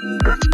that's